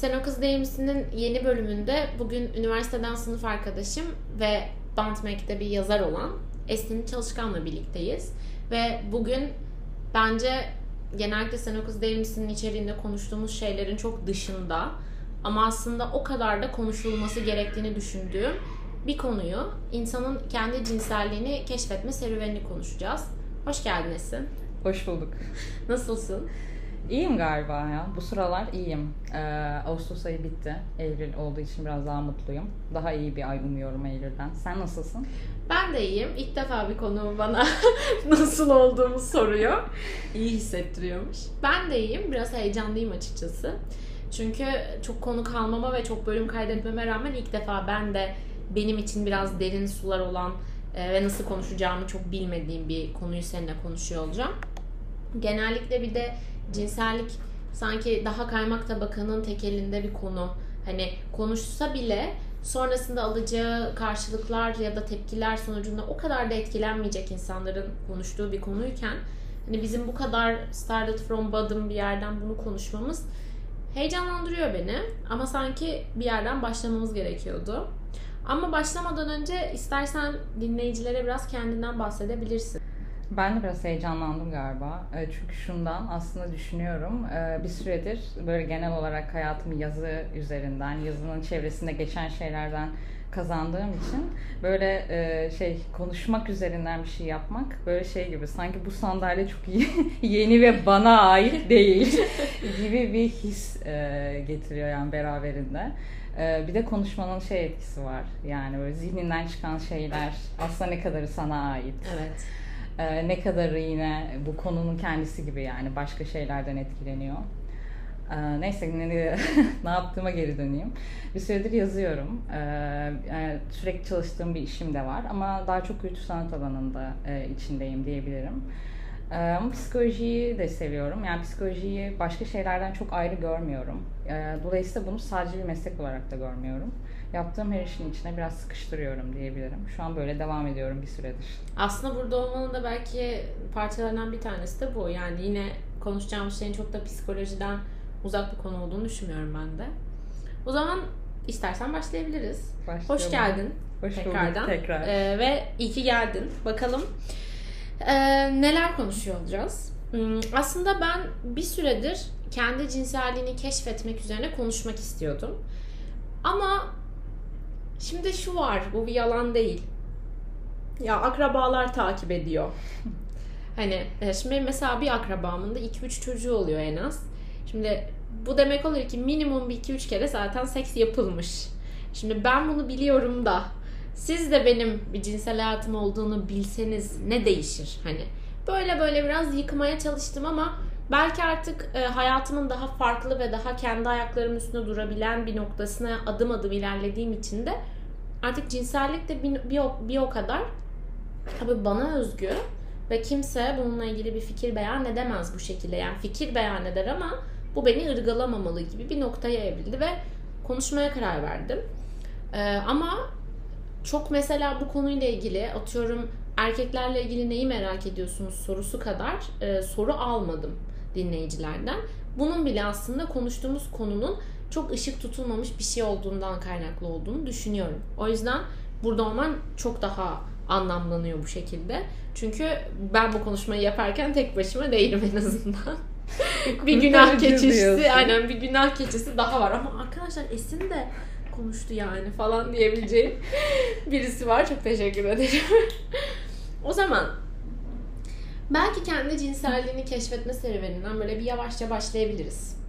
Sen o kız değil misin'in yeni bölümünde bugün üniversiteden sınıf arkadaşım ve Bant bir yazar olan Esin Çalışkan'la birlikteyiz. Ve bugün bence genellikle Sen o kız değil misin'in içeriğinde konuştuğumuz şeylerin çok dışında ama aslında o kadar da konuşulması gerektiğini düşündüğüm bir konuyu insanın kendi cinselliğini keşfetme serüvenini konuşacağız. Hoş geldin Esin. Hoş bulduk. Nasılsın? İyiyim galiba ya. Bu sıralar iyiyim. Ee, Ağustos ayı bitti. Eylül olduğu için biraz daha mutluyum. Daha iyi bir ay umuyorum Eylül'den. Sen nasılsın? Ben de iyiyim. İlk defa bir konu bana nasıl olduğumu soruyor. İyi hissettiriyormuş. Ben de iyiyim. Biraz heyecanlıyım açıkçası. Çünkü çok konu kalmama ve çok bölüm kaydetmeme rağmen ilk defa ben de benim için biraz derin sular olan e, ve nasıl konuşacağımı çok bilmediğim bir konuyu seninle konuşuyor olacağım. Genellikle bir de cinsellik sanki daha kaymak tabakanın tek elinde bir konu. Hani konuşsa bile sonrasında alacağı karşılıklar ya da tepkiler sonucunda o kadar da etkilenmeyecek insanların konuştuğu bir konuyken hani bizim bu kadar started from bottom bir yerden bunu konuşmamız heyecanlandırıyor beni. Ama sanki bir yerden başlamamız gerekiyordu. Ama başlamadan önce istersen dinleyicilere biraz kendinden bahsedebilirsin. Ben de biraz heyecanlandım galiba. E, çünkü şundan aslında düşünüyorum. E, bir süredir böyle genel olarak hayatımı yazı üzerinden, yazının çevresinde geçen şeylerden kazandığım için böyle e, şey konuşmak üzerinden bir şey yapmak böyle şey gibi sanki bu sandalye çok iyi, yeni ve bana ait değil gibi bir his getiriyor yani beraberinde. bir de konuşmanın şey etkisi var. Yani böyle zihninden çıkan şeyler aslında ne kadarı sana ait. Evet ee, ne kadarı yine bu konunun kendisi gibi yani başka şeylerden etkileniyor. Ee, neyse ne, ne yaptığıma geri döneyim. Bir süredir yazıyorum. Ee, yani sürekli çalıştığım bir işim de var ama daha çok kültür sanat alanında e, içindeyim diyebilirim. Ama psikolojiyi de seviyorum. Yani psikolojiyi başka şeylerden çok ayrı görmüyorum. Ee, dolayısıyla bunu sadece bir meslek olarak da görmüyorum yaptığım her işin içine biraz sıkıştırıyorum diyebilirim. Şu an böyle devam ediyorum bir süredir. Aslında burada olmanın da belki parçalarından bir tanesi de bu. Yani yine konuşacağımız şeyin çok da psikolojiden uzak bir konu olduğunu düşünmüyorum ben de. O zaman istersen başlayabiliriz. Başlayalım. Hoş geldin. Hoş tekrardan. bulduk tekrar. Ee, ve iyi ki geldin. Bakalım ee, neler konuşuyor olacağız. Hmm, aslında ben bir süredir kendi cinselliğini keşfetmek üzerine konuşmak istiyordum. Ama Şimdi şu var, bu bir yalan değil. Ya akrabalar takip ediyor. hani e, şimdi mesela bir akrabamın da 2-3 çocuğu oluyor en az. Şimdi bu demek oluyor ki minimum bir 2-3 kere zaten seks yapılmış. Şimdi ben bunu biliyorum da siz de benim bir cinsel hayatım olduğunu bilseniz ne değişir? Hani böyle böyle biraz yıkmaya çalıştım ama belki artık e, hayatımın daha farklı ve daha kendi ayaklarımın üstünde durabilen bir noktasına adım adım ilerlediğim için de artık cinsellik de bir, bir, o, bir o kadar tabii bana özgü ve kimse bununla ilgili bir fikir beyan edemez bu şekilde. Yani fikir beyan eder ama bu beni ırgalamamalı gibi bir noktaya evrildi ve konuşmaya karar verdim. Ee, ama çok mesela bu konuyla ilgili atıyorum erkeklerle ilgili neyi merak ediyorsunuz sorusu kadar e, soru almadım dinleyicilerden. Bunun bile aslında konuştuğumuz konunun çok ışık tutulmamış bir şey olduğundan kaynaklı olduğunu düşünüyorum. O yüzden burada olman çok daha anlamlanıyor bu şekilde. Çünkü ben bu konuşmayı yaparken tek başıma değilim en azından. bir günah keçisi, aynen bir günah keçisi daha var ama arkadaşlar Esin de konuştu yani falan diyebileceğim birisi var. Çok teşekkür ederim. o zaman belki kendi cinselliğini keşfetme serüveninden böyle bir yavaşça başlayabiliriz.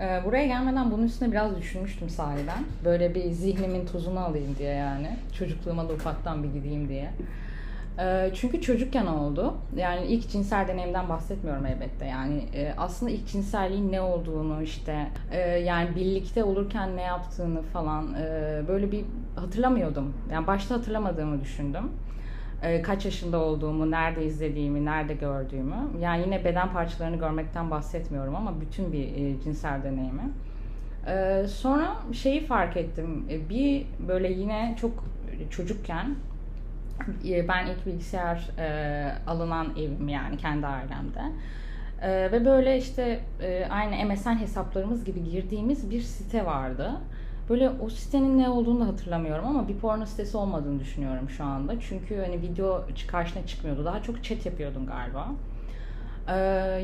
Ee, buraya gelmeden bunun üstüne biraz düşünmüştüm sahiden. Böyle bir zihnimin tozunu alayım diye yani. Çocukluğuma da ufaktan bir gideyim diye. Ee, çünkü çocukken oldu. Yani ilk cinsel deneyimden bahsetmiyorum elbette. Yani e, aslında ilk cinselliğin ne olduğunu işte e, yani birlikte olurken ne yaptığını falan e, böyle bir hatırlamıyordum. Yani başta hatırlamadığımı düşündüm. E, kaç yaşında olduğumu, nerede izlediğimi, nerede gördüğümü. Yani yine beden parçalarını görmekten bahsetmiyorum ama bütün bir e, cinsel deneyimi. E, sonra şeyi fark ettim. Bir böyle yine çok çocukken ben ilk bilgisayar alınan evim yani kendi ailemde. Ve böyle işte aynı MSN hesaplarımız gibi girdiğimiz bir site vardı. Böyle o sitenin ne olduğunu da hatırlamıyorum ama bir porno sitesi olmadığını düşünüyorum şu anda. Çünkü hani video karşına çıkmıyordu. Daha çok chat yapıyordun galiba. Ee,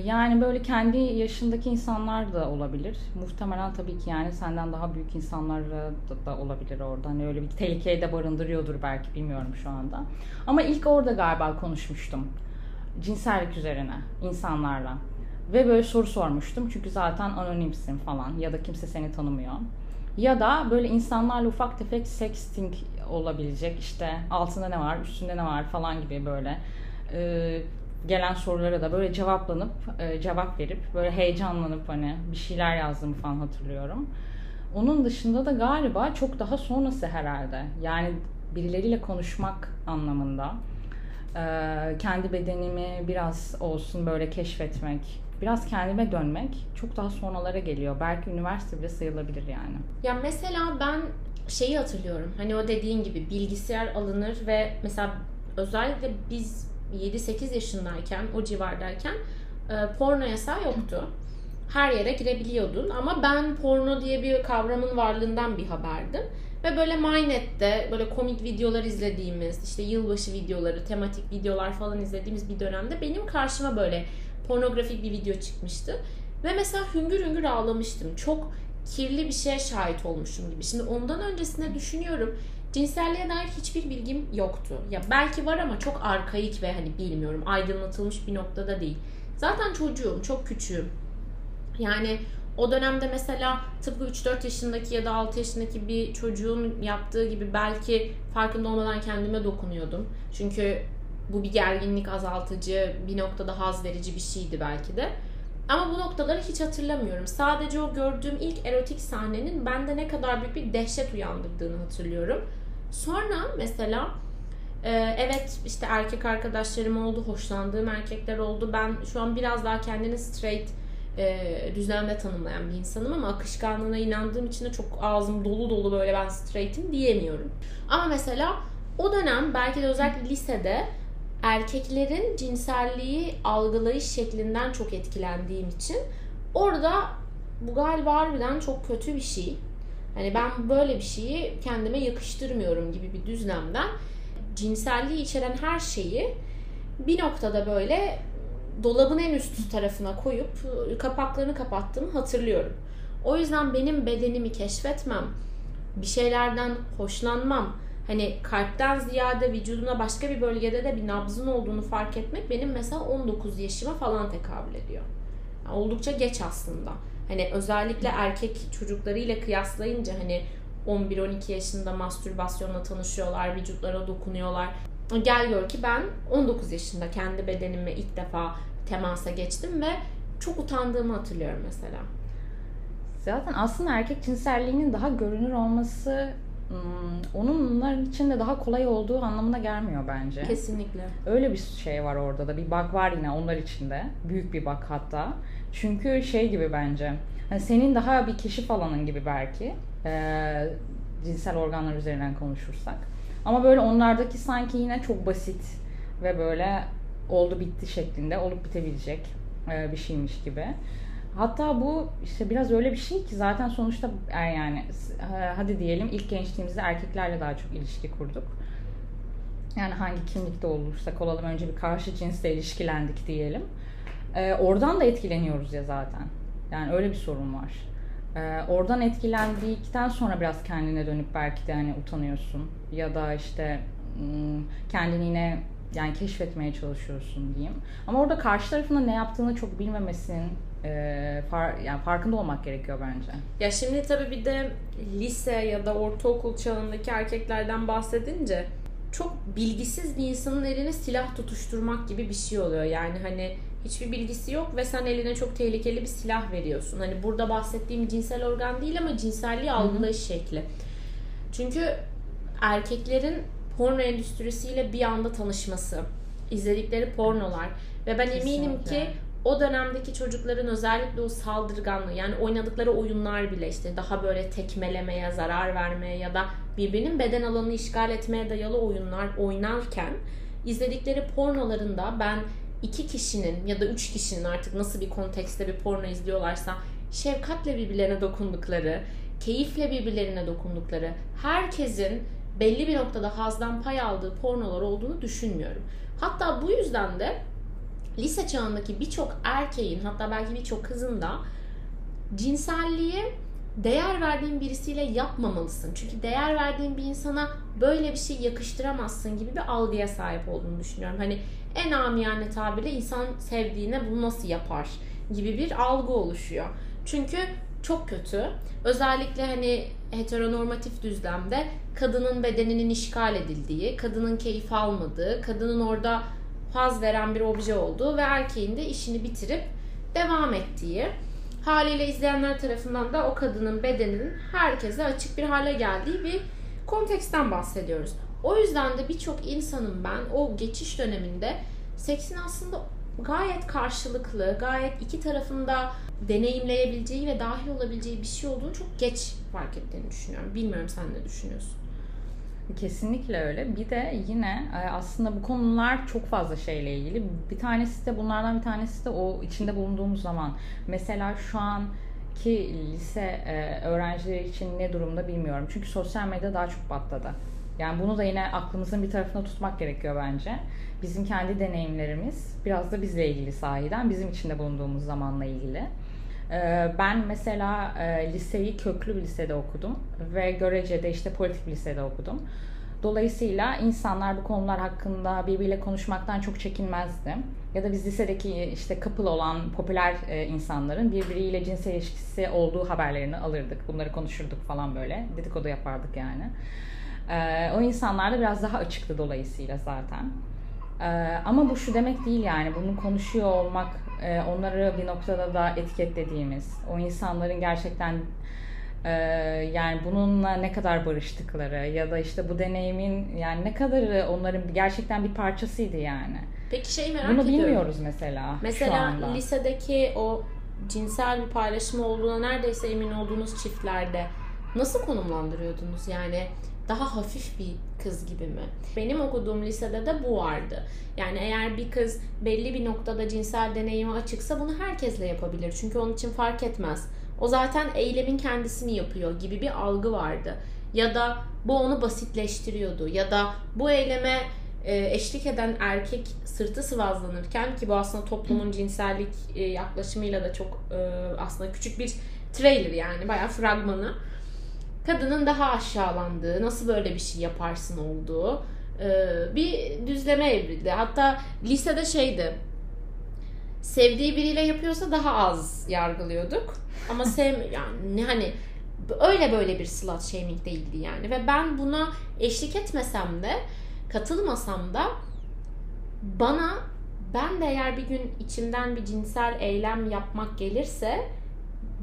yani böyle kendi yaşındaki insanlar da olabilir. Muhtemelen tabii ki yani senden daha büyük insanlar da, da olabilir orada. Hani öyle bir tehlikeyi de barındırıyordur belki bilmiyorum şu anda. Ama ilk orada galiba konuşmuştum. Cinsellik üzerine insanlarla. Ve böyle soru sormuştum. Çünkü zaten anonimsin falan ya da kimse seni tanımıyor. Ya da böyle insanlarla ufak tefek sexting olabilecek işte altında ne var, üstünde ne var falan gibi böyle e, gelen sorulara da böyle cevaplanıp e, cevap verip böyle heyecanlanıp hani bir şeyler yazdığımı falan hatırlıyorum. Onun dışında da galiba çok daha sonrası herhalde. Yani birileriyle konuşmak anlamında. E, kendi bedenimi biraz olsun böyle keşfetmek, biraz kendime dönmek çok daha sonralara geliyor. Belki üniversite bile sayılabilir yani. Ya mesela ben şeyi hatırlıyorum. Hani o dediğin gibi bilgisayar alınır ve mesela özellikle biz 7-8 yaşındayken, o civardayken e, porno yasağı yoktu. Her yere girebiliyordun ama ben porno diye bir kavramın varlığından bir haberdim. Ve böyle MyNet'te böyle komik videolar izlediğimiz, işte yılbaşı videoları, tematik videolar falan izlediğimiz bir dönemde benim karşıma böyle pornografik bir video çıkmıştı. Ve mesela hüngür hüngür ağlamıştım. Çok kirli bir şeye şahit olmuşum gibi. Şimdi ondan öncesine düşünüyorum. Cinselliğe dair hiçbir bilgim yoktu. Ya belki var ama çok arkaik ve hani bilmiyorum aydınlatılmış bir noktada değil. Zaten çocuğum, çok küçüğüm. Yani o dönemde mesela tıpkı 3-4 yaşındaki ya da 6 yaşındaki bir çocuğun yaptığı gibi belki farkında olmadan kendime dokunuyordum. Çünkü bu bir gerginlik azaltıcı, bir noktada haz verici bir şeydi belki de. Ama bu noktaları hiç hatırlamıyorum. Sadece o gördüğüm ilk erotik sahnenin bende ne kadar büyük bir dehşet uyandırdığını hatırlıyorum. Sonra mesela e, evet işte erkek arkadaşlarım oldu, hoşlandığım erkekler oldu. Ben şu an biraz daha kendini straight e, düzlemde tanımlayan bir insanım ama akışkanlığına inandığım için de çok ağzım dolu dolu böyle ben straight'im diyemiyorum. Ama mesela o dönem belki de özellikle lisede erkeklerin cinselliği algılayış şeklinden çok etkilendiğim için orada bu galiba harbiden çok kötü bir şey. Hani ben böyle bir şeyi kendime yakıştırmıyorum gibi bir düzlemden cinselliği içeren her şeyi bir noktada böyle dolabın en üst tarafına koyup kapaklarını kapattığımı hatırlıyorum. O yüzden benim bedenimi keşfetmem, bir şeylerden hoşlanmam, hani kalpten ziyade vücuduna başka bir bölgede de bir nabzın olduğunu fark etmek benim mesela 19 yaşıma falan tekabül ediyor. Yani oldukça geç aslında. Hani özellikle erkek çocuklarıyla kıyaslayınca hani 11-12 yaşında mastürbasyonla tanışıyorlar, vücutlara dokunuyorlar. Gel gör ki ben 19 yaşında kendi bedenime ilk defa temasa geçtim ve çok utandığımı hatırlıyorum mesela. Zaten aslında erkek cinselliğinin daha görünür olması Hmm, onunlar için de daha kolay olduğu anlamına gelmiyor bence. Kesinlikle. Öyle bir şey var orada da bir bug var yine onlar içinde. Büyük bir bug hatta. Çünkü şey gibi bence. Hani senin daha bir keşif alanın gibi belki. E, cinsel organlar üzerinden konuşursak. Ama böyle onlardaki sanki yine çok basit ve böyle oldu bitti şeklinde olup bitebilecek bir şeymiş gibi. Hatta bu işte biraz öyle bir şey ki zaten sonuçta yani hadi diyelim ilk gençliğimizde erkeklerle daha çok ilişki kurduk. Yani hangi kimlikte olursak olalım önce bir karşı cinsle ilişkilendik diyelim. Ee, oradan da etkileniyoruz ya zaten. Yani öyle bir sorun var. Ee, oradan etkilendikten sonra biraz kendine dönüp belki de hani utanıyorsun. Ya da işte kendini yine yani keşfetmeye çalışıyorsun diyeyim. Ama orada karşı tarafında ne yaptığını çok bilmemesin, e, far, yani farkında olmak gerekiyor bence. Ya şimdi tabii bir de lise ya da ortaokul çağındaki erkeklerden bahsedince çok bilgisiz bir insanın eline silah tutuşturmak gibi bir şey oluyor. Yani hani hiçbir bilgisi yok ve sen eline çok tehlikeli bir silah veriyorsun. Hani burada bahsettiğim cinsel organ değil ama cinselliği algılayış şekli. Çünkü erkeklerin porno endüstrisiyle bir anda tanışması, izledikleri pornolar ve ben Kesinlikle. eminim ki o dönemdeki çocukların özellikle o saldırganlığı yani oynadıkları oyunlar bile işte daha böyle tekmelemeye, zarar vermeye ya da birbirinin beden alanını işgal etmeye dayalı oyunlar oynarken izledikleri pornolarında ben iki kişinin ya da üç kişinin artık nasıl bir kontekste bir porno izliyorlarsa şefkatle birbirlerine dokundukları, keyifle birbirlerine dokundukları, herkesin belli bir noktada hazdan pay aldığı pornolar olduğunu düşünmüyorum. Hatta bu yüzden de lise çağındaki birçok erkeğin hatta belki birçok kızın da cinselliği değer verdiğin birisiyle yapmamalısın. Çünkü değer verdiğin bir insana böyle bir şey yakıştıramazsın gibi bir algıya sahip olduğunu düşünüyorum. Hani en amiyane tabirle insan sevdiğine bunu nasıl yapar gibi bir algı oluşuyor. Çünkü çok kötü. Özellikle hani heteronormatif düzlemde kadının bedeninin işgal edildiği, kadının keyif almadığı, kadının orada haz veren bir obje olduğu ve erkeğin de işini bitirip devam ettiği. Haliyle izleyenler tarafından da o kadının bedeninin herkese açık bir hale geldiği bir konteksten bahsediyoruz. O yüzden de birçok insanın ben o geçiş döneminde seksin aslında gayet karşılıklı, gayet iki tarafında deneyimleyebileceği ve dahil olabileceği bir şey olduğunu çok geç fark ettiğini düşünüyorum. Bilmiyorum sen ne düşünüyorsun? Kesinlikle öyle. Bir de yine e, aslında bu konular çok fazla şeyle ilgili. Bir tanesi de bunlardan bir tanesi de o içinde bulunduğumuz zaman. Mesela şu anki lise e, öğrencileri için ne durumda bilmiyorum. Çünkü sosyal medya daha çok patladı. Yani bunu da yine aklımızın bir tarafına tutmak gerekiyor bence. Bizim kendi deneyimlerimiz biraz da bizle ilgili sahiden, bizim içinde bulunduğumuz zamanla ilgili. Ee, ben mesela e, liseyi köklü bir lisede okudum ve görecede işte politik bir lisede okudum. Dolayısıyla insanlar bu konular hakkında birbiriyle konuşmaktan çok çekinmezdi. Ya da biz lisedeki işte couple olan popüler e, insanların birbiriyle cinsel ilişkisi olduğu haberlerini alırdık. Bunları konuşurduk falan böyle. Dedikodu yapardık yani. Ee, o insanlar da biraz daha açıktı dolayısıyla zaten. Ee, ama bu şu demek değil yani bunu konuşuyor olmak e, onları bir noktada da etiketlediğimiz o insanların gerçekten e, yani bununla ne kadar barıştıkları ya da işte bu deneyimin yani ne kadar onların gerçekten bir parçasıydı yani. Peki şey merak Bunu ediyorum. bilmiyoruz mesela. Mesela lisedeki o cinsel bir paylaşım olduğuna neredeyse emin olduğunuz çiftlerde nasıl konumlandırıyordunuz? Yani daha hafif bir kız gibi mi? Benim okuduğum lisede de bu vardı. Yani eğer bir kız belli bir noktada cinsel deneyime açıksa bunu herkesle yapabilir. Çünkü onun için fark etmez. O zaten eylemin kendisini yapıyor gibi bir algı vardı. Ya da bu onu basitleştiriyordu. Ya da bu eyleme e, eşlik eden erkek sırtı sıvazlanırken ki bu aslında toplumun cinsellik e, yaklaşımıyla da çok e, aslında küçük bir trailer yani bayağı fragmanı kadının daha aşağılandığı, nasıl böyle bir şey yaparsın olduğu e, bir düzleme evrildi. Hatta lisede şeydi, sevdiği biriyle yapıyorsa daha az yargılıyorduk. Ama sev yani hani öyle böyle bir slut shaming değildi yani. Ve ben buna eşlik etmesem de katılmasam da bana ben de eğer bir gün içimden bir cinsel eylem yapmak gelirse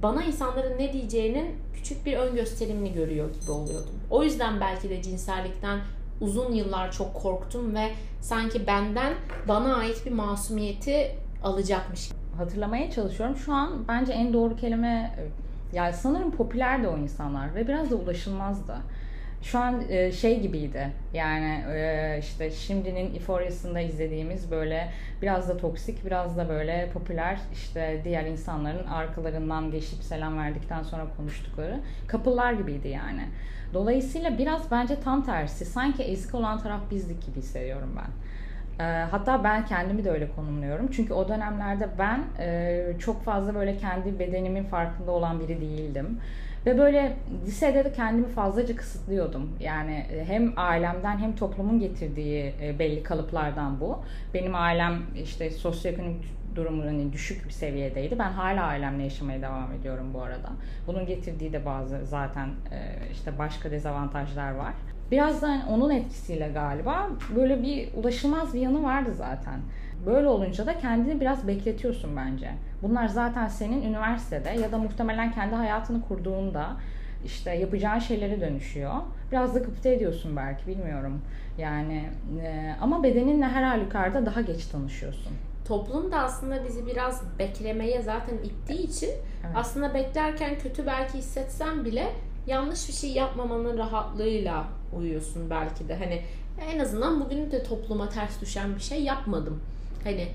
bana insanların ne diyeceğinin küçük bir ön gösterimini görüyor gibi oluyordum. O yüzden belki de cinsellikten uzun yıllar çok korktum ve sanki benden bana ait bir masumiyeti alacakmış. Hatırlamaya çalışıyorum. Şu an bence en doğru kelime yani sanırım popüler de o insanlar ve biraz da ulaşılmaz da. Şu an e, şey gibiydi yani e, işte şimdinin Euphoria'sında izlediğimiz böyle biraz da toksik biraz da böyle popüler işte diğer insanların arkalarından geçip selam verdikten sonra konuştukları kapılar gibiydi yani. Dolayısıyla biraz bence tam tersi sanki ezik olan taraf bizdik gibi hissediyorum ben. E, hatta ben kendimi de öyle konumluyorum. Çünkü o dönemlerde ben çok fazla böyle kendi bedenimin farkında olan biri değildim. Ve böyle lisede de kendimi fazlaca kısıtlıyordum. Yani e, hem ailemden hem toplumun getirdiği e, belli kalıplardan bu. Benim ailem işte sosyoekonomik durumu hani düşük bir seviyedeydi. Ben hala ailemle yaşamaya devam ediyorum bu arada. Bunun getirdiği de bazı zaten e, işte başka dezavantajlar var. Biraz da onun etkisiyle galiba böyle bir ulaşılmaz bir yanı vardı zaten. Böyle olunca da kendini biraz bekletiyorsun bence. Bunlar zaten senin üniversitede ya da muhtemelen kendi hayatını kurduğunda işte yapacağın şeylere dönüşüyor. Biraz da gıpta ediyorsun belki bilmiyorum. Yani e, ama bedeninle her halükarda daha geç tanışıyorsun. Toplum da aslında bizi biraz beklemeye zaten ittiği için evet. aslında beklerken kötü belki hissetsen bile yanlış bir şey yapmamanın rahatlığıyla uyuyorsun belki de. Hani en azından bugün de topluma ters düşen bir şey yapmadım. Hani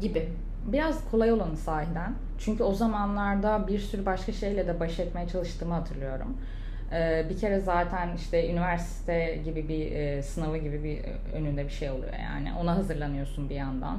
gibi. Biraz kolay olanı sahiden. Çünkü o zamanlarda bir sürü başka şeyle de baş etmeye çalıştığımı hatırlıyorum. Ee, bir kere zaten işte üniversite gibi bir e, sınavı gibi bir önünde bir şey oluyor yani. Ona hazırlanıyorsun bir yandan.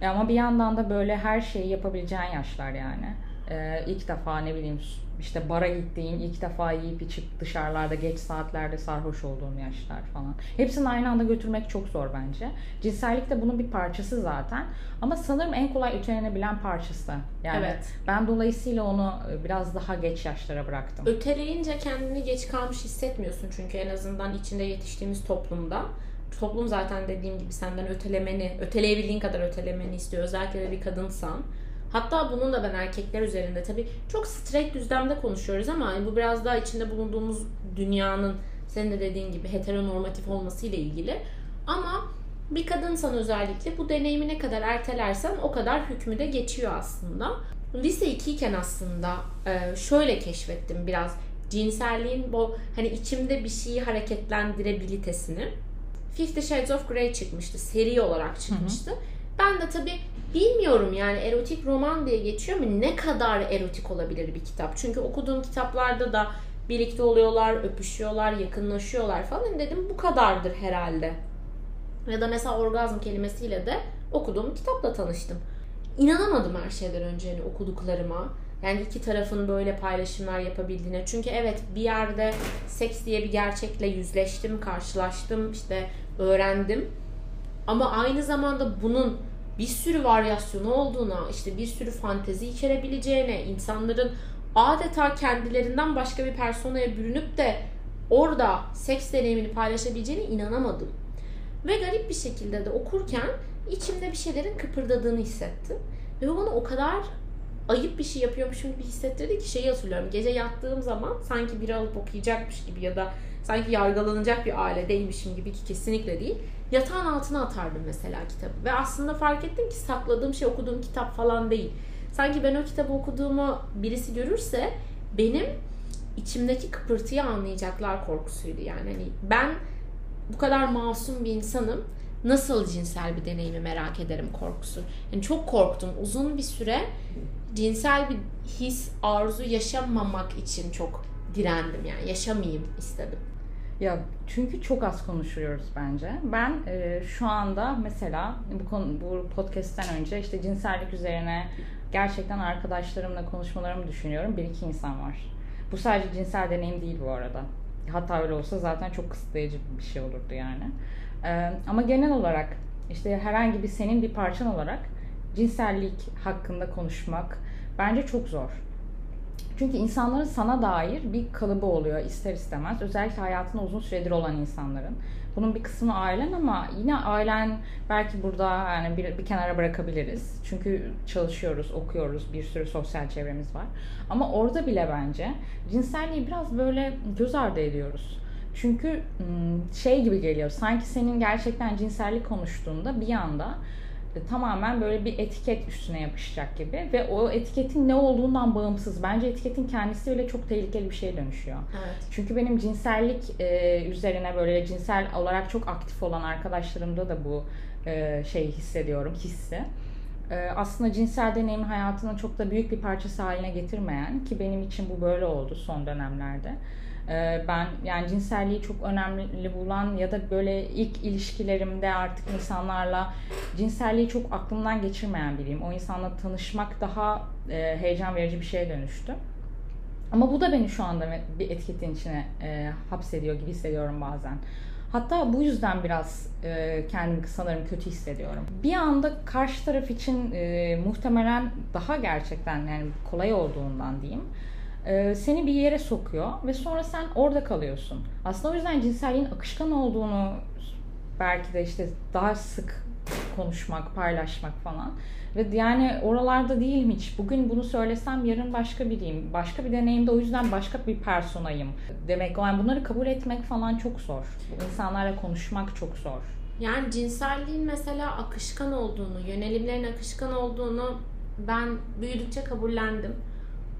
E, ama bir yandan da böyle her şeyi yapabileceğin yaşlar yani. Ee, ilk defa ne bileyim işte bara gittiğin, ilk defa yiyip içip dışarılarda geç saatlerde sarhoş olduğun yaşlar falan. Hepsini aynı anda götürmek çok zor bence. Cinsellik de bunun bir parçası zaten. Ama sanırım en kolay ötelenebilen parçası. Yani Evet. ben dolayısıyla onu biraz daha geç yaşlara bıraktım. Öteleyince kendini geç kalmış hissetmiyorsun çünkü en azından içinde yetiştiğimiz toplumda. Toplum zaten dediğim gibi senden ötelemeni, öteleyebildiğin kadar ötelemeni istiyor. Özellikle de bir kadınsan. Hatta bunun da ben erkekler üzerinde tabii çok straight düzlemde konuşuyoruz ama hani bu biraz daha içinde bulunduğumuz dünyanın senin de dediğin gibi heteronormatif olmasıyla ilgili. Ama bir kadınsan özellikle bu deneyimi ne kadar ertelersen o kadar hükmü de geçiyor aslında. Lise 2 iken aslında e, şöyle keşfettim biraz cinselliğin bu hani içimde bir şeyi hareketlendirebilitesini. Fifty Shades of Grey çıkmıştı. Seri olarak çıkmıştı. Ben de tabii bilmiyorum yani erotik roman diye geçiyor mu? Ne kadar erotik olabilir bir kitap? Çünkü okuduğum kitaplarda da birlikte oluyorlar, öpüşüyorlar, yakınlaşıyorlar falan. Dedim bu kadardır herhalde. Ya da mesela orgazm kelimesiyle de okuduğum kitapla tanıştım. İnanamadım her şeyden önce hani okuduklarıma. Yani iki tarafın böyle paylaşımlar yapabildiğine. Çünkü evet bir yerde seks diye bir gerçekle yüzleştim, karşılaştım, işte öğrendim. Ama aynı zamanda bunun bir sürü varyasyonu olduğuna, işte bir sürü fantezi içerebileceğine, insanların adeta kendilerinden başka bir personaya bürünüp de orada seks deneyimini paylaşabileceğine inanamadım. Ve garip bir şekilde de okurken içimde bir şeylerin kıpırdadığını hissettim. Ve bu bana o kadar ayıp bir şey yapıyormuşum gibi hissettirdi ki şeyi hatırlıyorum. Gece yattığım zaman sanki biri alıp okuyacakmış gibi ya da sanki yargılanacak bir ailedeymişim gibi ki kesinlikle değil. Yatağın altına atardım mesela kitabı. Ve aslında fark ettim ki sakladığım şey okuduğum kitap falan değil. Sanki ben o kitabı okuduğumu birisi görürse benim içimdeki kıpırtıyı anlayacaklar korkusuydu. Yani hani ben bu kadar masum bir insanım. Nasıl cinsel bir deneyimi merak ederim korkusu. Yani çok korktum. Uzun bir süre cinsel bir his, arzu yaşamamak için çok direndim yani. Yaşamayayım istedim. Ya çünkü çok az konuşuyoruz bence. Ben e, şu anda mesela bu konu bu podcast'ten önce işte cinsellik üzerine gerçekten arkadaşlarımla konuşmalarımı düşünüyorum. Bir iki insan var. Bu sadece cinsel deneyim değil bu arada. Hatta öyle olsa zaten çok kısıtlayıcı bir şey olurdu yani. E, ama genel olarak işte herhangi bir senin bir parçan olarak cinsellik hakkında konuşmak bence çok zor. Çünkü insanların sana dair bir kalıbı oluyor ister istemez. Özellikle hayatında uzun süredir olan insanların. Bunun bir kısmı ailen ama yine ailen belki burada yani bir, bir kenara bırakabiliriz. Çünkü çalışıyoruz, okuyoruz, bir sürü sosyal çevremiz var. Ama orada bile bence cinselliği biraz böyle göz ardı ediyoruz. Çünkü şey gibi geliyor. Sanki senin gerçekten cinsellik konuştuğunda bir anda tamamen böyle bir etiket üstüne yapışacak gibi ve o etiketin ne olduğundan bağımsız. Bence etiketin kendisi bile çok tehlikeli bir şeye dönüşüyor. Evet. Çünkü benim cinsellik e, üzerine böyle cinsel olarak çok aktif olan arkadaşlarımda da bu e, şey hissediyorum, hissi. E, aslında cinsel deneyimi hayatının çok da büyük bir parçası haline getirmeyen ki benim için bu böyle oldu son dönemlerde. Ee, ben yani cinselliği çok önemli bulan ya da böyle ilk ilişkilerimde artık insanlarla cinselliği çok aklımdan geçirmeyen biriyim. O insanla tanışmak daha e, heyecan verici bir şeye dönüştü. Ama bu da beni şu anda bir etiketin içine e, hapsediyor gibi hissediyorum bazen. Hatta bu yüzden biraz e, kendimi sanırım kötü hissediyorum. Bir anda karşı taraf için e, muhtemelen daha gerçekten yani kolay olduğundan diyeyim e, seni bir yere sokuyor ve sonra sen orada kalıyorsun. Aslında o yüzden cinselliğin akışkan olduğunu belki de işte daha sık konuşmak, paylaşmak falan. Ve yani oralarda değilim hiç. Bugün bunu söylesem yarın başka biriyim. Başka bir deneyimde o yüzden başka bir personayım. Demek yani bunları kabul etmek falan çok zor. İnsanlarla konuşmak çok zor. Yani cinselliğin mesela akışkan olduğunu, yönelimlerin akışkan olduğunu ben büyüdükçe kabullendim.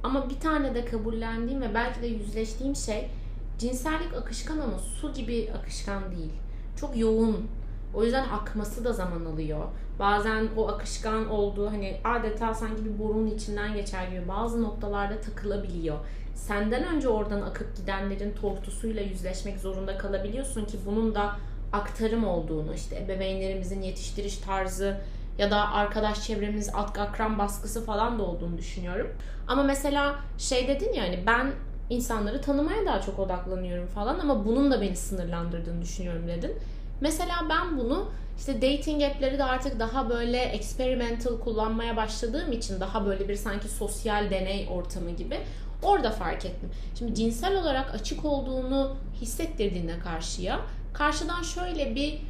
Ama bir tane de kabullendiğim ve belki de yüzleştiğim şey cinsellik akışkan ama su gibi akışkan değil. Çok yoğun. O yüzden akması da zaman alıyor. bazen o akışkan olduğu hani adeta sanki bir borunun içinden geçer gibi bazı noktalarda takılabiliyor. Senden önce oradan akıp gidenlerin tortusuyla yüzleşmek zorunda kalabiliyorsun ki bunun da aktarım olduğunu işte ebeveynlerimizin yetiştiriş tarzı ya da arkadaş çevremiz at akran baskısı falan da olduğunu düşünüyorum. Ama mesela şey dedin ya hani ben insanları tanımaya daha çok odaklanıyorum falan ama bunun da beni sınırlandırdığını düşünüyorum dedin. Mesela ben bunu işte dating app'leri de artık daha böyle experimental kullanmaya başladığım için daha böyle bir sanki sosyal deney ortamı gibi orada fark ettim. Şimdi cinsel olarak açık olduğunu hissettirdiğinde karşıya karşıdan şöyle bir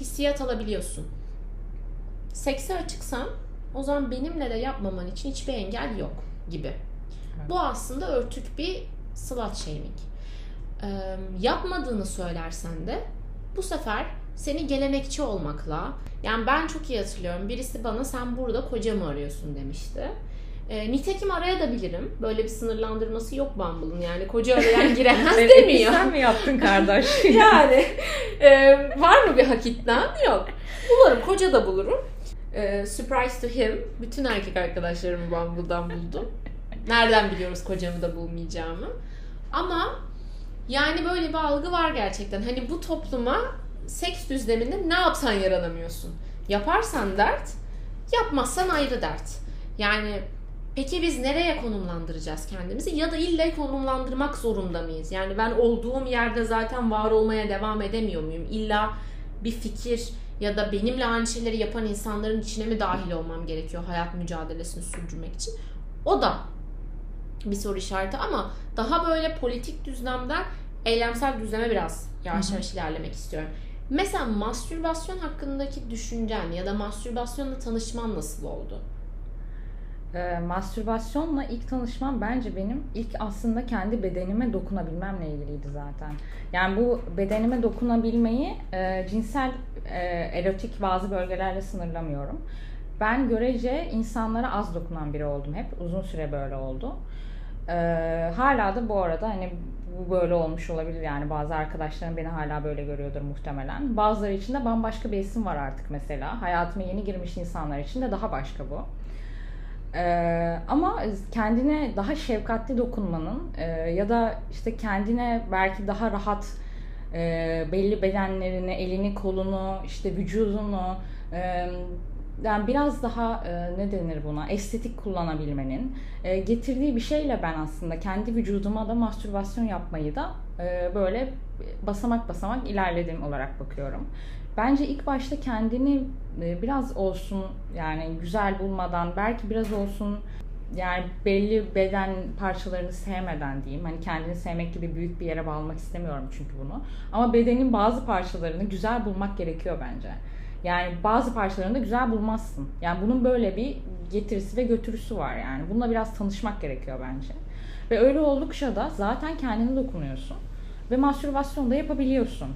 hissiyat alabiliyorsun. Sekse açıksan o zaman benimle de yapmaman için hiçbir engel yok gibi. Evet. Bu aslında örtük bir slut shaming. Ee, yapmadığını söylersen de bu sefer seni gelenekçi olmakla yani ben çok iyi hatırlıyorum birisi bana sen burada kocamı arıyorsun demişti. E, nitekim arayabilirim. Böyle bir sınırlandırması yok Bumble'ın. Yani koca arayan giremez demiyor. Sen mi yaptın kardeş? yani e, var mı bir hak Yok. Bulurum. Koca da bulurum. E, surprise to him. Bütün erkek arkadaşlarımı Bumble'dan buldum. Nereden biliyoruz kocamı da bulmayacağımı. Ama yani böyle bir algı var gerçekten. Hani bu topluma seks düzleminde ne yapsan yaranamıyorsun. Yaparsan dert, yapmazsan ayrı dert. Yani peki biz nereye konumlandıracağız kendimizi ya da illa konumlandırmak zorunda mıyız? Yani ben olduğum yerde zaten var olmaya devam edemiyor muyum? İlla bir fikir ya da benimle aynı şeyleri yapan insanların içine mi dahil olmam gerekiyor hayat mücadelesini sürdürmek için? O da bir soru işareti ama daha böyle politik düzlemden eylemsel düzleme biraz yavaş yavaş ilerlemek istiyorum. Mesela mastürbasyon hakkındaki düşüncen ya da mastürbasyonla tanışman nasıl oldu? E, mastürbasyonla ilk tanışmam bence benim ilk aslında kendi bedenime dokunabilmemle ilgiliydi zaten. Yani bu bedenime dokunabilmeyi e, cinsel e, erotik bazı bölgelerle sınırlamıyorum. Ben görece insanlara az dokunan biri oldum hep. Uzun süre böyle oldu. E, hala da bu arada hani bu böyle olmuş olabilir yani bazı arkadaşlarım beni hala böyle görüyordur muhtemelen. Bazıları için de bambaşka bir isim var artık mesela. Hayatıma yeni girmiş insanlar için de daha başka bu. Ee, ama kendine daha şefkatli dokunmanın e, ya da işte kendine belki daha rahat e, belli bedenlerini, elini, kolunu, işte vücudunu e, yani biraz daha e, ne denir buna estetik kullanabilmenin e, getirdiği bir şeyle ben aslında kendi vücuduma da mastürbasyon yapmayı da e, böyle basamak basamak ilerledim olarak bakıyorum. Bence ilk başta kendini e, biraz olsun yani güzel bulmadan belki biraz olsun yani belli beden parçalarını sevmeden diyeyim. Hani kendini sevmek gibi büyük bir yere bağlamak istemiyorum çünkü bunu. Ama bedenin bazı parçalarını güzel bulmak gerekiyor bence. Yani bazı parçalarını da güzel bulmazsın. Yani bunun böyle bir getirisi ve götürüsü var yani. Bununla biraz tanışmak gerekiyor bence. Ve öyle oldukça da zaten kendine dokunuyorsun. Ve mastürbasyon da yapabiliyorsun.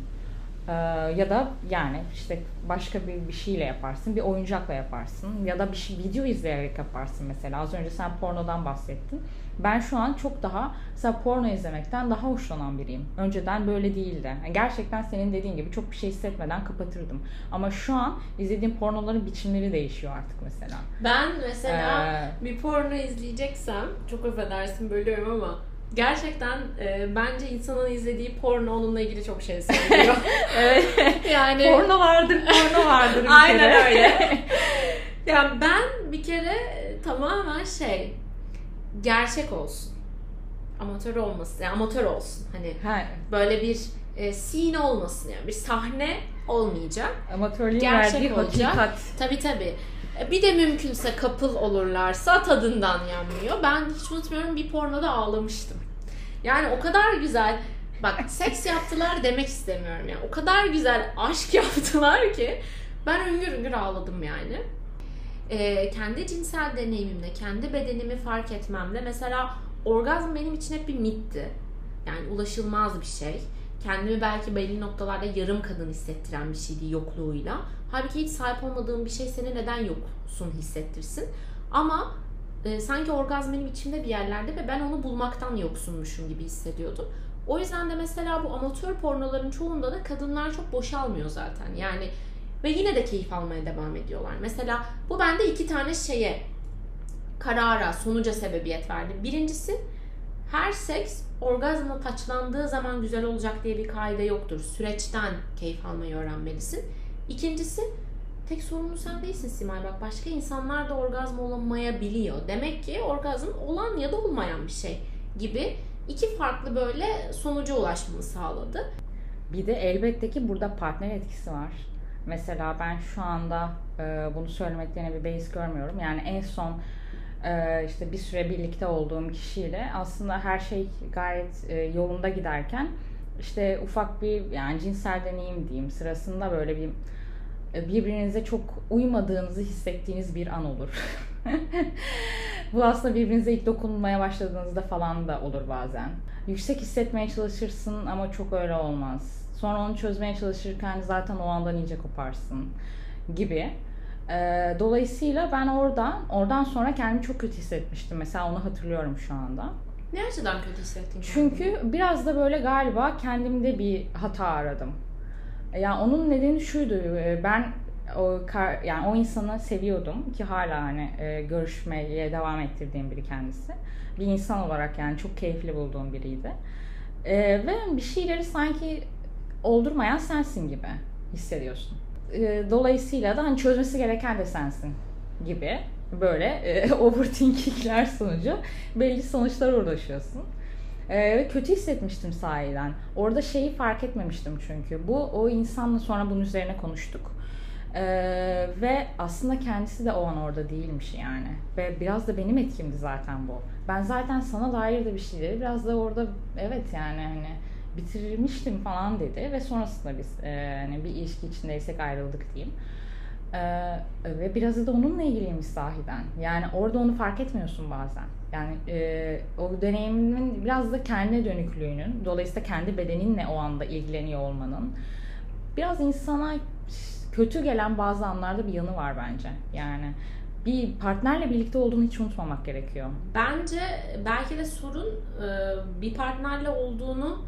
Ee, ya da yani işte başka bir, bir şeyle yaparsın, bir oyuncakla yaparsın ya da bir şey, video izleyerek yaparsın mesela. Az önce sen pornodan bahsettin. Ben şu an çok daha mesela porno izlemekten daha hoşlanan biriyim. Önceden böyle değildi. Yani gerçekten senin dediğin gibi çok bir şey hissetmeden kapatırdım. Ama şu an izlediğim pornoların biçimleri değişiyor artık mesela. Ben mesela ee, bir porno izleyeceksem çok affedersin bölüyorum ama gerçekten e, bence insanın izlediği porno onunla ilgili çok şey söylüyor. evet. Yani porno vardır, porno vardır. Bir Aynen kere. öyle. yani ben bir kere e, tamamen şey gerçek olsun. Amatör olmasın. Yani amatör olsun. Hani ha. böyle bir e, scene olmasın yani. Bir sahne olmayacak. Amatörlüğün gerçek verdiği olacak. hakikat. Tabii tabii. E, bir de mümkünse kapıl olurlarsa tadından yanmıyor. Ben hiç unutmuyorum bir pornoda ağlamıştım. Yani o kadar güzel bak seks yaptılar demek istemiyorum yani. O kadar güzel aşk yaptılar ki ben üngür üngür ağladım yani. Ee, kendi cinsel deneyimimle, kendi bedenimi fark etmemle mesela orgazm benim için hep bir mitti. Yani ulaşılmaz bir şey. Kendimi belki belli noktalarda yarım kadın hissettiren bir şeydi yokluğuyla. Halbuki hiç sahip olmadığım bir şey seni neden yoksun hissettirsin. Ama e, sanki orgazm benim içimde bir yerlerde ve ben onu bulmaktan yoksunmuşum gibi hissediyordum. O yüzden de mesela bu amatör pornoların çoğunda da kadınlar çok boşalmıyor zaten. Yani ve yine de keyif almaya devam ediyorlar. Mesela bu bende iki tane şeye karara, sonuca sebebiyet verdi. Birincisi her seks orgazmla taçlandığı zaman güzel olacak diye bir kaide yoktur. Süreçten keyif almayı öğrenmelisin. İkincisi tek sorumlu sen değilsin Simay. Bak başka insanlar da orgazm olamayabiliyor. Demek ki orgazm olan ya da olmayan bir şey gibi iki farklı böyle sonuca ulaşmamı sağladı. Bir de elbette ki burada partner etkisi var. Mesela ben şu anda e, bunu söylemeklerine bir beis görmüyorum. Yani en son işte bir süre birlikte olduğum kişiyle aslında her şey gayet e, yolunda giderken işte ufak bir yani cinsel deneyim diyeyim sırasında böyle bir e, birbirinize çok uymadığınızı hissettiğiniz bir an olur. Bu aslında birbirinize ilk dokunmaya başladığınızda falan da olur bazen. Yüksek hissetmeye çalışırsın ama çok öyle olmaz. Sonra onu çözmeye çalışırken zaten o andan iyice koparsın gibi. Ee, dolayısıyla ben oradan oradan sonra kendimi çok kötü hissetmiştim. Mesela onu hatırlıyorum şu anda. Ne açıdan kötü hissettin? Çünkü biraz da böyle galiba kendimde bir hata aradım. Yani onun nedeni şuydu. E, ben o kar, yani o insanı seviyordum ki hala hani e, görüşmeye devam ettirdiğim biri kendisi. Bir insan olarak yani çok keyifli bulduğum biriydi. E, ve bir şeyleri sanki oldurmayan sensin gibi hissediyorsun. E, dolayısıyla da hani çözmesi gereken de sensin gibi böyle e, overthinkingler sonucu belli sonuçlar ulaşıyorsun. Ee, kötü hissetmiştim sahiden. Orada şeyi fark etmemiştim çünkü. Bu o insanla sonra bunun üzerine konuştuk. Ee, ve aslında kendisi de o an orada değilmiş yani. Ve biraz da benim etkimdi zaten bu. Ben zaten sana dair de bir şeyleri biraz da orada evet yani hani bitirmiştim falan dedi ve sonrasında biz e, hani bir ilişki içindeysek ayrıldık diyeyim. Ee, ve biraz da onunla ilgiliymiş sahiden. Yani orada onu fark etmiyorsun bazen. Yani e, o deneyimin biraz da kendine dönüklüğünün, dolayısıyla kendi bedeninle o anda ilgileniyor olmanın biraz insana kötü gelen bazı anlarda bir yanı var bence. Yani bir partnerle birlikte olduğunu hiç unutmamak gerekiyor. Bence belki de sorun e, bir partnerle olduğunu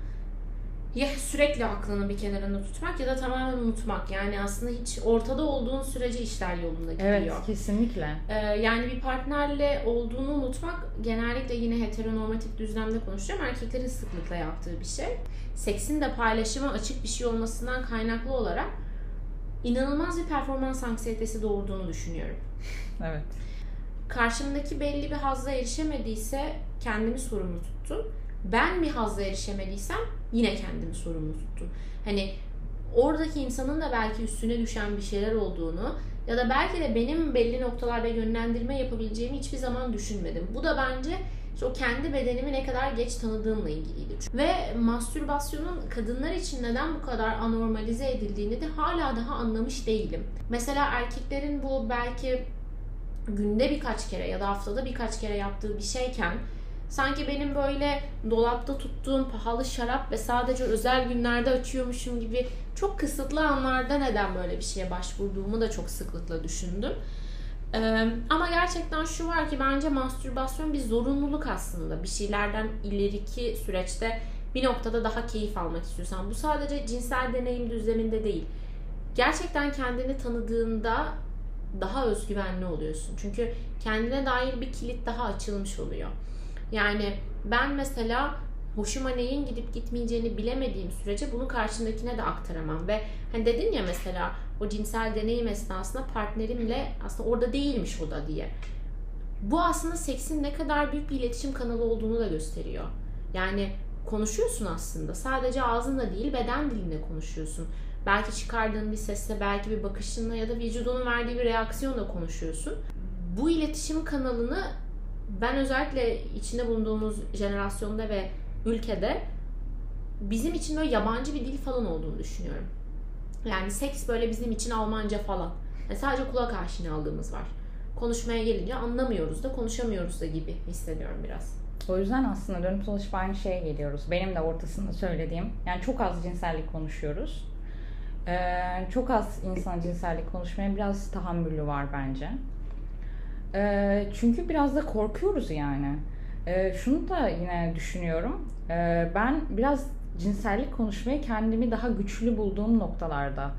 ya sürekli aklını bir kenarında tutmak ya da tamamen unutmak. Yani aslında hiç ortada olduğun sürece işler yolunda gidiyor. Evet kesinlikle. Ee, yani bir partnerle olduğunu unutmak genellikle yine heteronormatif düzlemde konuşacağım. Erkeklerin sıklıkla yaptığı bir şey. Seksin de paylaşıma açık bir şey olmasından kaynaklı olarak inanılmaz bir performans anksiyetesi doğurduğunu düşünüyorum. evet. Karşımdaki belli bir hazla erişemediyse kendimi sorumlu tuttum. Ben bir hazla erişemediysem yine kendimi sorumlu tuttum. Hani oradaki insanın da belki üstüne düşen bir şeyler olduğunu ya da belki de benim belli noktalarda yönlendirme yapabileceğimi hiçbir zaman düşünmedim. Bu da bence işte o kendi bedenimi ne kadar geç tanıdığımla ilgiliydi. Ve mastürbasyonun kadınlar için neden bu kadar anormalize edildiğini de hala daha anlamış değilim. Mesela erkeklerin bu belki günde birkaç kere ya da haftada birkaç kere yaptığı bir şeyken sanki benim böyle dolapta tuttuğum pahalı şarap ve sadece özel günlerde açıyormuşum gibi çok kısıtlı anlarda neden böyle bir şeye başvurduğumu da çok sıklıkla düşündüm. Ee, ama gerçekten şu var ki bence mastürbasyon bir zorunluluk aslında. Bir şeylerden ileriki süreçte bir noktada daha keyif almak istiyorsan. Bu sadece cinsel deneyim düzleminde değil. Gerçekten kendini tanıdığında daha özgüvenli oluyorsun. Çünkü kendine dair bir kilit daha açılmış oluyor. Yani ben mesela hoşuma neyin gidip gitmeyeceğini bilemediğim sürece bunu karşındakine de aktaramam ve hani dedin ya mesela o cinsel deneyim esnasında partnerimle aslında orada değilmiş o da diye. Bu aslında seksin ne kadar büyük bir iletişim kanalı olduğunu da gösteriyor. Yani konuşuyorsun aslında. Sadece ağzınla değil beden dilinde konuşuyorsun. Belki çıkardığın bir sesle, belki bir bakışınla ya da vücudunun verdiği bir reaksiyonla konuşuyorsun. Bu iletişim kanalını ben özellikle içinde bulunduğumuz jenerasyonda ve ülkede bizim için böyle yabancı bir dil falan olduğunu düşünüyorum. Yani seks böyle bizim için Almanca falan. Yani sadece kulak aşinalığımız var. Konuşmaya gelince anlamıyoruz da konuşamıyoruz da gibi hissediyorum biraz. O yüzden aslında dönüp dolaşıp aynı şeye geliyoruz. Benim de ortasında söylediğim. Yani çok az cinsellik konuşuyoruz. Ee, çok az insan cinsellik konuşmaya biraz tahammülü var bence. Ee, çünkü biraz da korkuyoruz yani. Ee, şunu da yine düşünüyorum. Ee, ben biraz cinsellik konuşmayı kendimi daha güçlü bulduğum noktalarda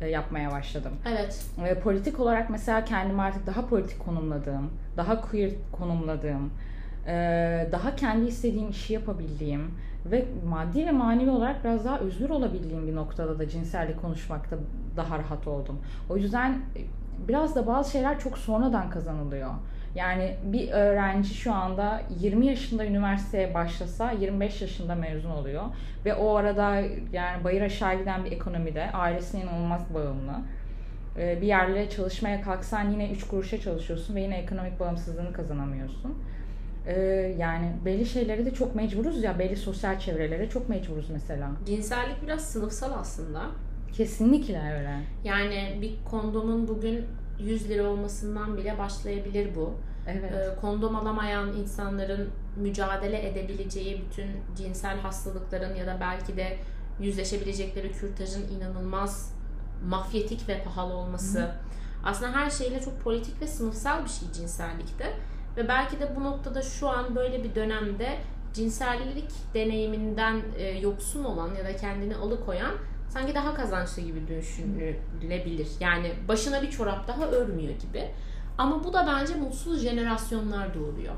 e, yapmaya başladım. Evet. E, politik olarak mesela kendimi artık daha politik konumladığım, daha queer konumladığım, e, daha kendi istediğim işi yapabildiğim ve maddi ve manevi olarak biraz daha özgür olabildiğim bir noktada da cinsellik konuşmakta daha rahat oldum. O yüzden biraz da bazı şeyler çok sonradan kazanılıyor. Yani bir öğrenci şu anda 20 yaşında üniversiteye başlasa 25 yaşında mezun oluyor. Ve o arada yani bayır aşağı giden bir ekonomide ailesine inanılmaz bağımlı. Ee, bir yerlere çalışmaya kalksan yine 3 kuruşa çalışıyorsun ve yine ekonomik bağımsızlığını kazanamıyorsun. Ee, yani belli şeylere de çok mecburuz ya belli sosyal çevrelere çok mecburuz mesela. Cinsellik biraz sınıfsal aslında. Kesinlikle öyle. Yani bir kondomun bugün 100 lira olmasından bile başlayabilir bu. Evet. Ee, kondom alamayan insanların mücadele edebileceği bütün cinsel hastalıkların ya da belki de yüzleşebilecekleri kürtajın inanılmaz mafyetik ve pahalı olması. Hı. Aslında her şeyle çok politik ve sınıfsal bir şey cinsellikte. Ve belki de bu noktada şu an böyle bir dönemde cinsellik deneyiminden e, yoksun olan ya da kendini alıkoyan sanki daha kazançlı gibi düşünülebilir. Yani başına bir çorap daha örmüyor gibi. Ama bu da bence mutsuz jenerasyonlar doğuruyor.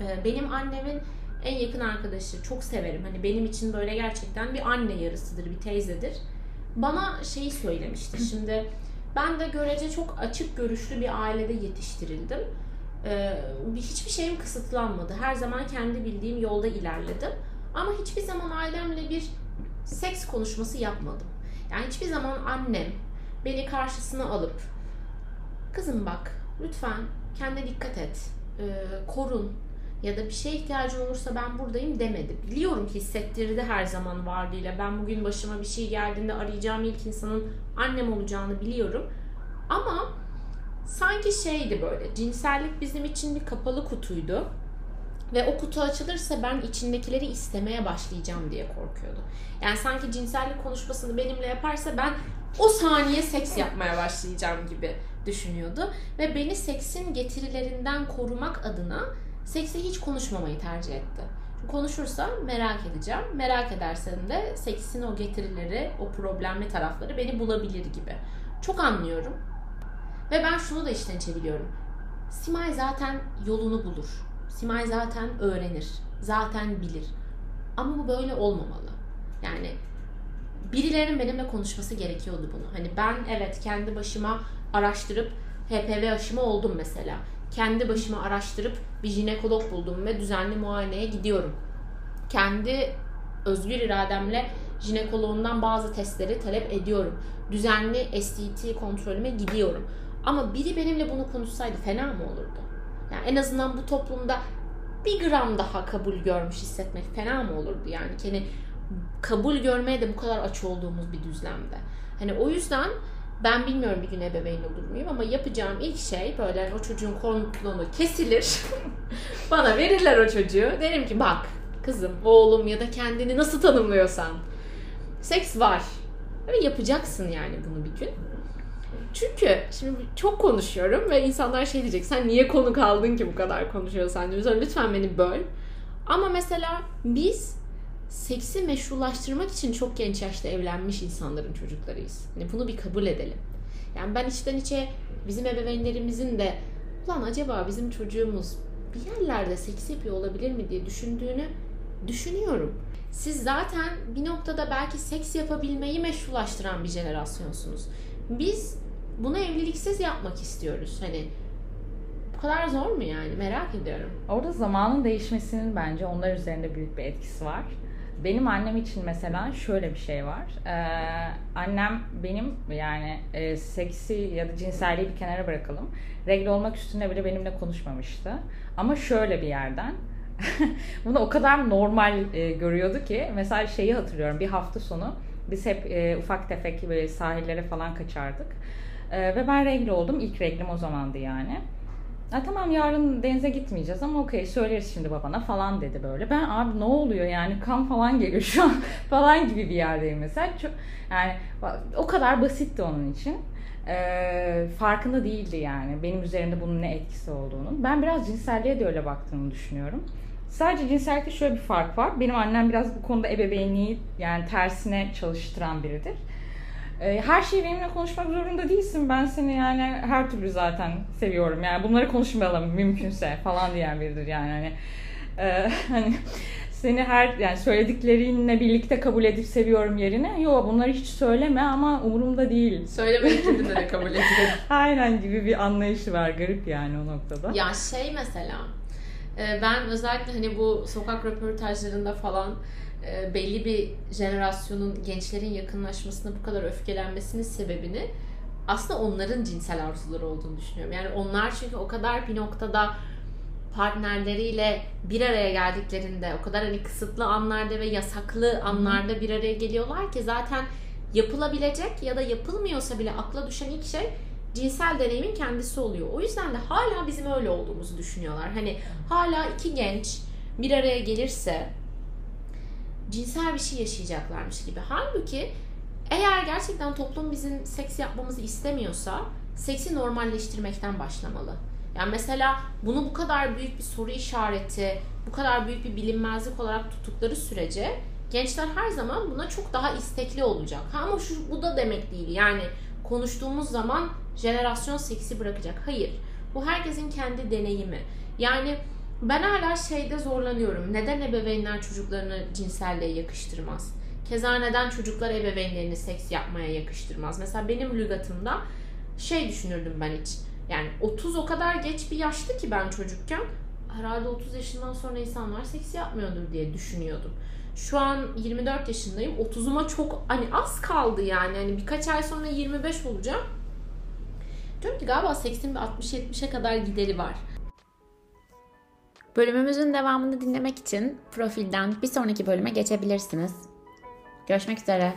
Ee, benim annemin en yakın arkadaşı çok severim. Hani benim için böyle gerçekten bir anne yarısıdır, bir teyzedir. Bana şeyi söylemişti. Şimdi ben de görece çok açık görüşlü bir ailede yetiştirildim. Ee, hiçbir şeyim kısıtlanmadı. Her zaman kendi bildiğim yolda ilerledim. Ama hiçbir zaman ailemle bir seks konuşması yapmadım. Yani hiçbir zaman annem beni karşısına alıp kızım bak lütfen kendine dikkat et, e, korun ya da bir şeye ihtiyacın olursa ben buradayım demedi. Biliyorum ki hissettirdi her zaman varlığıyla. Ben bugün başıma bir şey geldiğinde arayacağım ilk insanın annem olacağını biliyorum. Ama sanki şeydi böyle cinsellik bizim için bir kapalı kutuydu ve o kutu açılırsa ben içindekileri istemeye başlayacağım diye korkuyordu. Yani sanki cinsellik konuşmasını benimle yaparsa ben o saniye seks yapmaya başlayacağım gibi düşünüyordu. Ve beni seksin getirilerinden korumak adına seksi hiç konuşmamayı tercih etti. Konuşursa merak edeceğim. Merak edersen de seksin o getirileri, o problemli tarafları beni bulabilir gibi. Çok anlıyorum. Ve ben şunu da işten çeviriyorum. Simay zaten yolunu bulur Simay zaten öğrenir. Zaten bilir. Ama bu böyle olmamalı. Yani birilerinin benimle konuşması gerekiyordu bunu. Hani ben evet kendi başıma araştırıp HPV aşımı oldum mesela. Kendi başıma araştırıp bir jinekolog buldum ve düzenli muayeneye gidiyorum. Kendi özgür irademle jinekoloğundan bazı testleri talep ediyorum. Düzenli STT kontrolüme gidiyorum. Ama biri benimle bunu konuşsaydı fena mı olurdu? Yani en azından bu toplumda bir gram daha kabul görmüş hissetmek fena mı olurdu yani? Yani kabul görmeye de bu kadar aç olduğumuz bir düzlemde. Hani o yüzden ben bilmiyorum bir gün ebeveyn olur muyum ama yapacağım ilk şey böyle o çocuğun konklonu kesilir. Bana verirler o çocuğu. Derim ki bak kızım, oğlum ya da kendini nasıl tanımlıyorsan. Seks var. Ve yapacaksın yani bunu bir gün. Çünkü şimdi çok konuşuyorum ve insanlar şey diyecek. Sen niye konu kaldın ki bu kadar konuşuyorsan diyor. Lütfen beni böl. Ama mesela biz seksi meşrulaştırmak için çok genç yaşta evlenmiş insanların çocuklarıyız. Yani bunu bir kabul edelim. Yani ben içten içe bizim ebeveynlerimizin de ulan acaba bizim çocuğumuz bir yerlerde seks yapıyor olabilir mi diye düşündüğünü düşünüyorum. Siz zaten bir noktada belki seks yapabilmeyi meşrulaştıran bir jenerasyonsunuz. Biz bunu evliliksiz yapmak istiyoruz. Hani bu kadar zor mu yani? Merak ediyorum. Orada zamanın değişmesinin bence onlar üzerinde büyük bir etkisi var. Benim annem için mesela şöyle bir şey var. Ee, annem benim yani e, seksi ya da cinselliği bir kenara bırakalım. Regl olmak üstünde bile benimle konuşmamıştı. Ama şöyle bir yerden. Bunu o kadar normal e, görüyordu ki mesela şeyi hatırlıyorum bir hafta sonu biz hep e, ufak tefek böyle sahillere falan kaçardık. Ee, ve ben regl oldum. İlk reglim o zamandı yani. Ha, tamam yarın denize gitmeyeceğiz ama okey söyleriz şimdi babana falan dedi böyle. Ben abi ne oluyor yani kan falan geliyor şu an falan gibi bir yerdeyim mesela. Çok, yani o kadar basitti onun için. Ee, farkında değildi yani benim üzerimde bunun ne etkisi olduğunu. Ben biraz cinselliğe de öyle baktığımı düşünüyorum. Sadece cinsellikte şöyle bir fark var. Benim annem biraz bu konuda ebeveynliği yani tersine çalıştıran biridir. E, her şeyi benimle konuşmak zorunda değilsin. Ben seni yani her türlü zaten seviyorum. Yani bunları konuşmayalım mümkünse falan diyen biridir yani. Hani, e, hani seni her yani söylediklerinle birlikte kabul edip seviyorum yerine yo bunları hiç söyleme ama umurumda değil. Söylemediklerini de kabul ediyorum. Aynen gibi bir anlayışı var garip yani o noktada. Ya şey mesela e, ben özellikle hani bu sokak röportajlarında falan e, belli bir jenerasyonun gençlerin yakınlaşmasına bu kadar öfkelenmesinin sebebini aslında onların cinsel arzuları olduğunu düşünüyorum. Yani onlar çünkü o kadar bir noktada partnerleriyle bir araya geldiklerinde o kadar hani kısıtlı anlarda ve yasaklı anlarda bir araya geliyorlar ki zaten yapılabilecek ya da yapılmıyorsa bile akla düşen ilk şey cinsel deneyimin kendisi oluyor. O yüzden de hala bizim öyle olduğumuzu düşünüyorlar. Hani hala iki genç bir araya gelirse cinsel bir şey yaşayacaklarmış gibi. Halbuki eğer gerçekten toplum bizim seks yapmamızı istemiyorsa seksi normalleştirmekten başlamalı. Yani mesela bunu bu kadar büyük bir soru işareti, bu kadar büyük bir bilinmezlik olarak tuttukları sürece gençler her zaman buna çok daha istekli olacak. Ha ama şu bu da demek değil. Yani konuştuğumuz zaman jenerasyon seksi bırakacak. Hayır. Bu herkesin kendi deneyimi. Yani ben hala şeyde zorlanıyorum. Neden ebeveynler çocuklarını cinselliğe yakıştırmaz? Keza neden çocuklar ebeveynlerini seks yapmaya yakıştırmaz? Mesela benim lügatımda şey düşünürdüm ben hiç. Yani 30 o kadar geç bir yaştı ki ben çocukken. Herhalde 30 yaşından sonra insanlar seks yapmıyordur diye düşünüyordum. Şu an 24 yaşındayım. 30'uma çok hani az kaldı yani. Hani birkaç ay sonra 25 olacağım. Diyorum ki galiba seksin bir 60-70'e kadar gideri var. Bölümümüzün devamını dinlemek için profilden bir sonraki bölüme geçebilirsiniz. Görüşmek üzere.